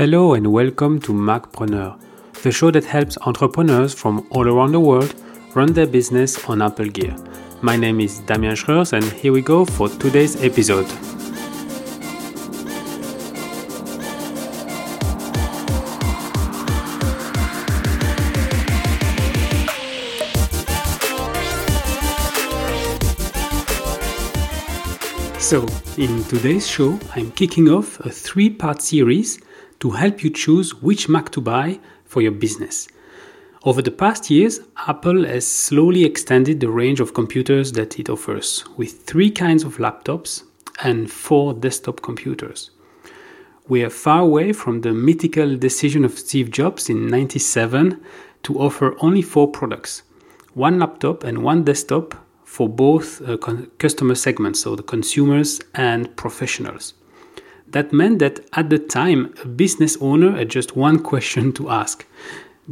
Hello and welcome to Macpreneur, the show that helps entrepreneurs from all around the world run their business on Apple Gear. My name is Damien Schreurs and here we go for today's episode. So, in today's show, I'm kicking off a three part series to help you choose which Mac to buy for your business. Over the past years, Apple has slowly extended the range of computers that it offers, with three kinds of laptops and four desktop computers. We are far away from the mythical decision of Steve Jobs in 97 to offer only four products one laptop and one desktop for both uh, customer segments, so the consumers and professionals. That meant that at the time, a business owner had just one question to ask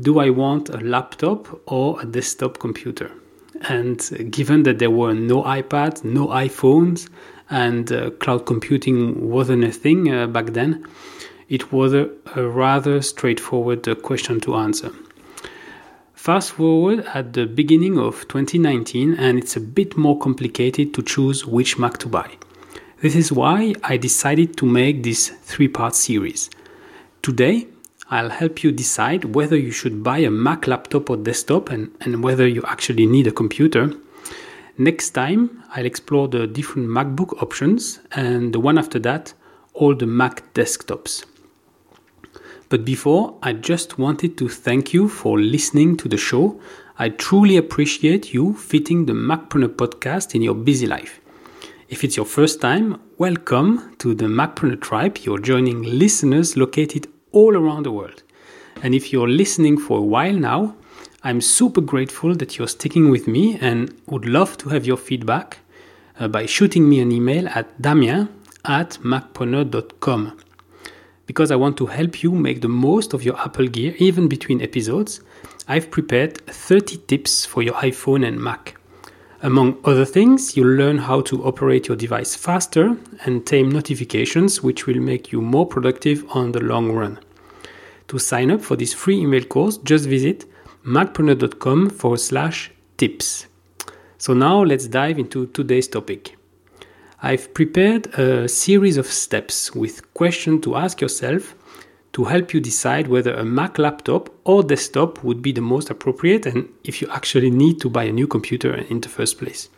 Do I want a laptop or a desktop computer? And given that there were no iPads, no iPhones, and uh, cloud computing wasn't a thing uh, back then, it was a, a rather straightforward uh, question to answer. Fast forward at the beginning of 2019, and it's a bit more complicated to choose which Mac to buy. This is why I decided to make this three part series. Today, I'll help you decide whether you should buy a Mac laptop or desktop and, and whether you actually need a computer. Next time, I'll explore the different MacBook options, and the one after that, all the Mac desktops. But before, I just wanted to thank you for listening to the show. I truly appreciate you fitting the Macpreneur podcast in your busy life. If it's your first time, welcome to the Macpreneur tribe. You're joining listeners located all around the world. And if you're listening for a while now, I'm super grateful that you're sticking with me and would love to have your feedback uh, by shooting me an email at damien at macpreneur.com because I want to help you make the most of your Apple Gear even between episodes, I've prepared 30 tips for your iPhone and Mac. Among other things, you'll learn how to operate your device faster and tame notifications, which will make you more productive on the long run. To sign up for this free email course, just visit macpreneur.com forward slash tips. So now let's dive into today's topic. I've prepared a series of steps with questions to ask yourself to help you decide whether a Mac laptop or desktop would be the most appropriate and if you actually need to buy a new computer in the first place.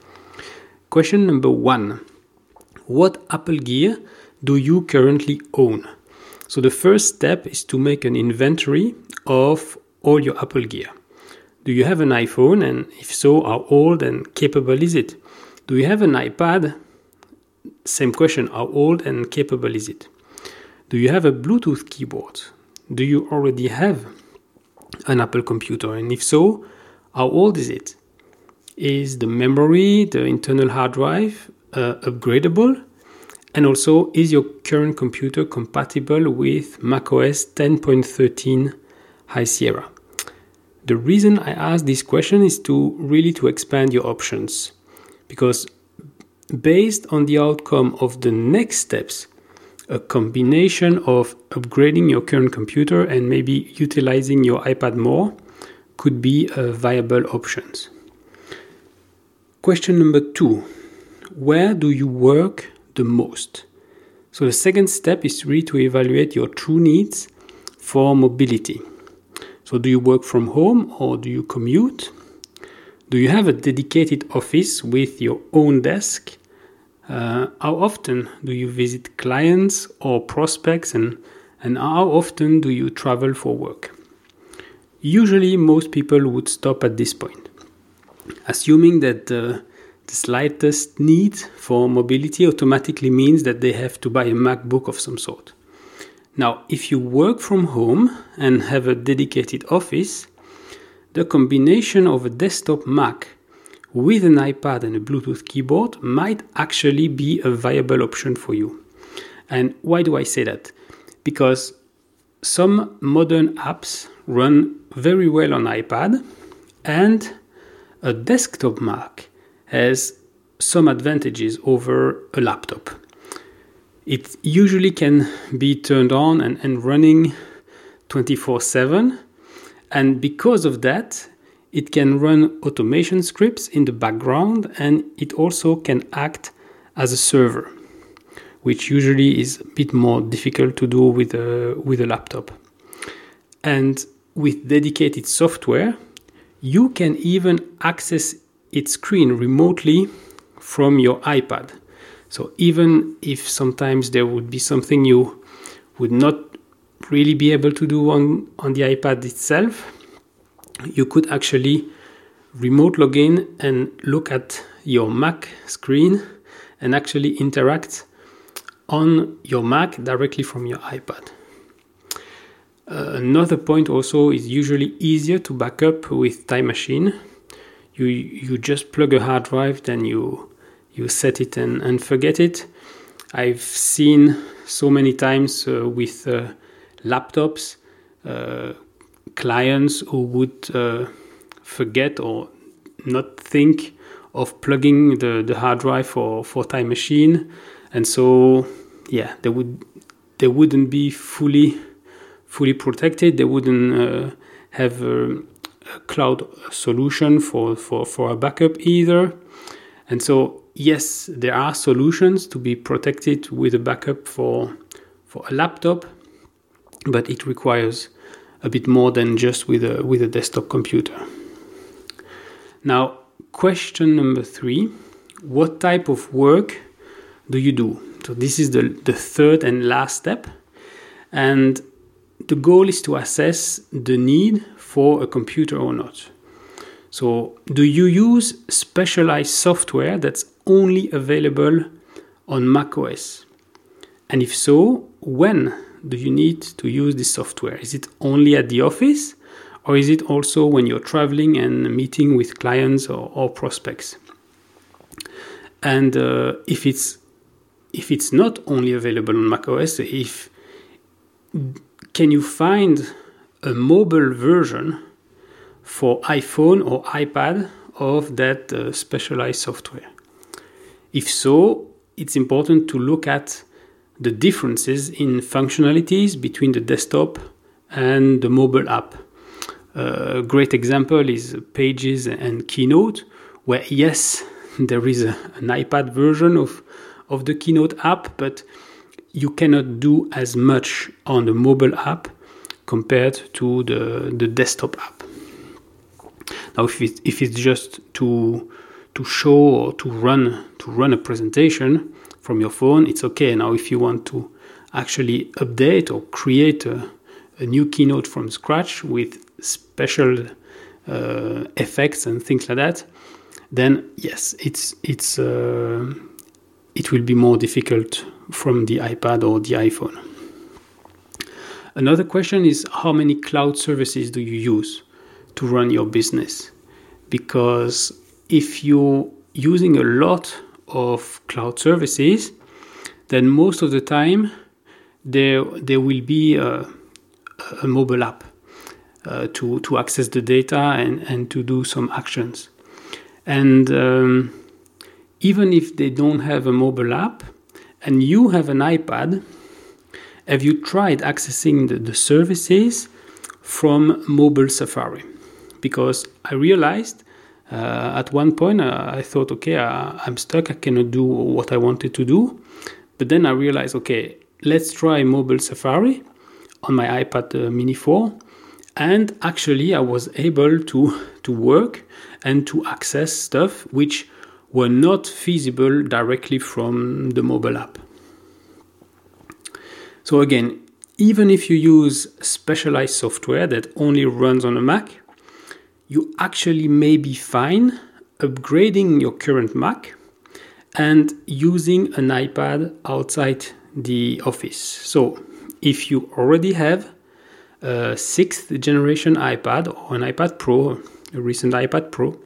Question number one What Apple Gear do you currently own? So, the first step is to make an inventory of all your Apple Gear. Do you have an iPhone? And if so, how old and capable is it? Do you have an iPad? Same question how old and capable is it? Do you have a Bluetooth keyboard? Do you already have an Apple computer? And if so, how old is it? Is the memory, the internal hard drive, uh, upgradable? And also, is your current computer compatible with macOS 10.13 High Sierra? The reason I ask this question is to really to expand your options because based on the outcome of the next steps, a combination of upgrading your current computer and maybe utilizing your iPad more could be a viable options. Question number two Where do you work the most? So, the second step is really to evaluate your true needs for mobility. So, do you work from home or do you commute? Do you have a dedicated office with your own desk uh, how often do you visit clients or prospects and, and how often do you travel for work? Usually, most people would stop at this point, assuming that the, the slightest need for mobility automatically means that they have to buy a MacBook of some sort. Now, if you work from home and have a dedicated office, the combination of a desktop Mac with an iPad and a Bluetooth keyboard might actually be a viable option for you. And why do I say that? Because some modern apps run very well on iPad, and a desktop Mac has some advantages over a laptop. it usually can be turned on and, and running 24 7. And because of that, it can run automation scripts in the background and it also can act as a server, which usually is a bit more difficult to do with a, with a laptop. And with dedicated software, you can even access its screen remotely from your iPad. So even if sometimes there would be something you would not really be able to do on, on the iPad itself, you could actually remote login and look at your Mac screen and actually interact on your Mac directly from your iPad. Uh, another point also is usually easier to back up with Time Machine. You you just plug a hard drive, then you you set it and, and forget it. I've seen so many times uh, with uh, laptops uh, clients who would uh, forget or not think of plugging the, the hard drive for, for time machine. And so yeah they would they wouldn't be fully fully protected. They wouldn't uh, have a, a, cloud solution for, for, for a backup either. And so yes there are solutions to be protected with a backup for for a laptop but it requires a bit more than just with a with a desktop computer. Now, question number three: What type of work do you do? So this is the the third and last step, and the goal is to assess the need for a computer or not. So, do you use specialized software that's only available on macOS? And if so, when do you need to use this software? Is it only at the office or is it also when you're traveling and meeting with clients or, or prospects? And uh, if it's if it's not only available on macOS, if can you find a mobile version for iPhone or iPad of that uh, specialized software? If so, it's important to look at the differences in functionalities between the desktop and the mobile app. A great example is Pages and Keynote, where yes, there is a, an iPad version of, of the Keynote app, but you cannot do as much on the mobile app compared to the, the desktop app. Now, if, it, if it's just to to show or to run to run a presentation, from your phone, it's okay. Now, if you want to actually update or create a, a new keynote from scratch with special uh, effects and things like that, then yes, it's it's uh, it will be more difficult from the iPad or the iPhone. Another question is how many cloud services do you use to run your business? Because if you're using a lot of cloud services, then most of the time there there will be a, a mobile app uh, to to access the data and and to do some actions. And um, even if they don't have a mobile app, and you have an iPad, have you tried accessing the, the services from mobile Safari? Because I realized uh, at one point, uh, I thought, okay, uh, I'm stuck. I cannot do what I wanted to do. But then I realized, okay, let's try mobile Safari on my iPad uh, Mini 4. And actually, I was able to, to work and to access stuff which were not feasible directly from the mobile app. So, again, even if you use specialized software that only runs on a Mac, you actually may be fine upgrading your current Mac and using an iPad outside the office. So, if you already have a sixth generation iPad or an iPad Pro, a recent iPad Pro,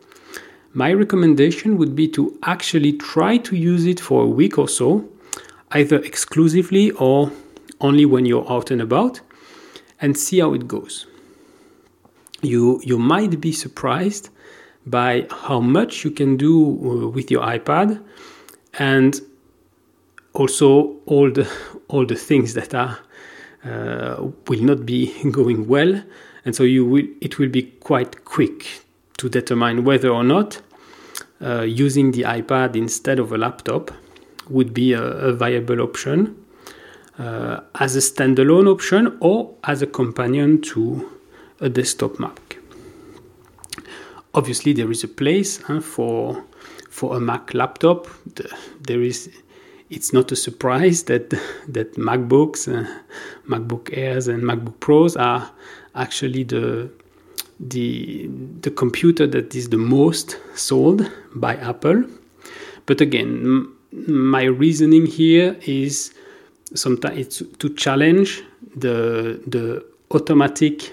my recommendation would be to actually try to use it for a week or so, either exclusively or only when you're out and about, and see how it goes you you might be surprised by how much you can do uh, with your iPad and also all the all the things that are uh, will not be going well, and so you will it will be quite quick to determine whether or not uh, using the iPad instead of a laptop would be a, a viable option uh, as a standalone option or as a companion to a desktop Mac. Obviously, there is a place huh, for for a Mac laptop. There is. It's not a surprise that that MacBooks, uh, MacBook Airs, and MacBook Pros are actually the the the computer that is the most sold by Apple. But again, my reasoning here is sometimes it's to challenge the the automatic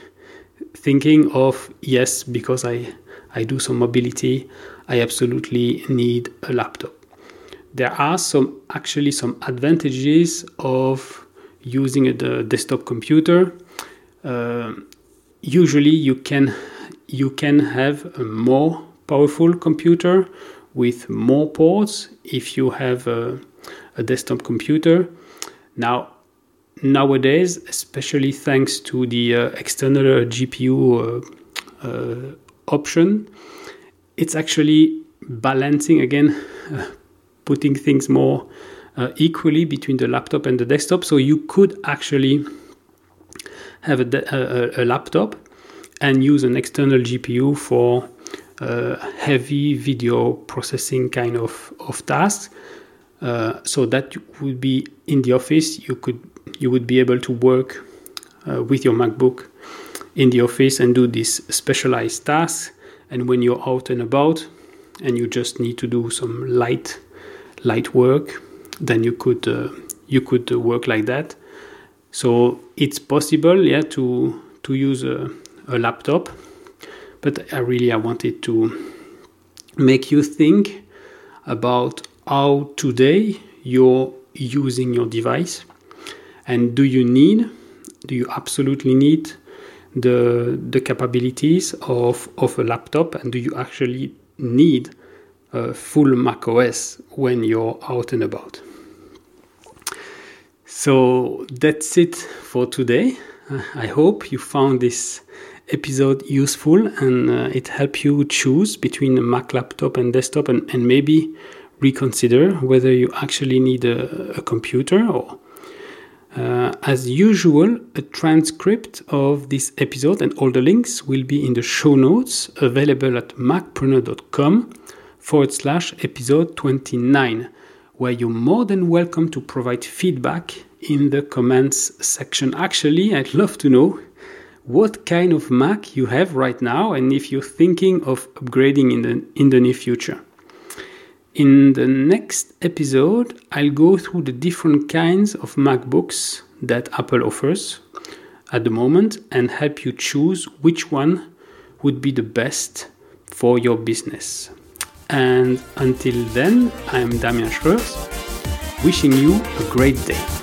thinking of yes because I I do some mobility I absolutely need a laptop. There are some actually some advantages of using a, desktop computer. Uh, usually you can you can have a more powerful computer with more ports if you have a, a desktop computer. Now, nowadays, especially thanks to the uh, external uh, GPU uh, uh, option, it's actually balancing again, putting things more equally between the laptop and the desktop. So you could actually have a, a, a laptop and use an external GPU for uh, heavy video processing kind of, of tasks. Uh, so that would be in the office. You could you would be able to work uh, with your MacBook in the office and do these specialized tasks. And when you're out and about, and you just need to do some light light work, then you could uh, you could work like that. So it's possible, yeah, to to use a, a laptop but I really I wanted to make you think about how today you're using your device and do you need do you absolutely need the the capabilities of of a laptop? And do you actually need a full Mac OS when you're out and about? So that's it for today. I hope you found this episode useful and uh, it helped you choose between a Mac laptop and desktop and, and maybe reconsider whether you actually need a, a computer or uh, as usual, a transcript of this episode and all the links will be in the show notes available at macpreneur.com forward slash episode 29, where you're more than welcome to provide feedback in the comments section. Actually, I'd love to know what kind of Mac you have right now and if you're thinking of upgrading in the, in the near future. In the next episode, I'll go through the different kinds of MacBooks that Apple offers at the moment and help you choose which one would be the best for your business. And until then, I'm Damien Schreurs, wishing you a great day.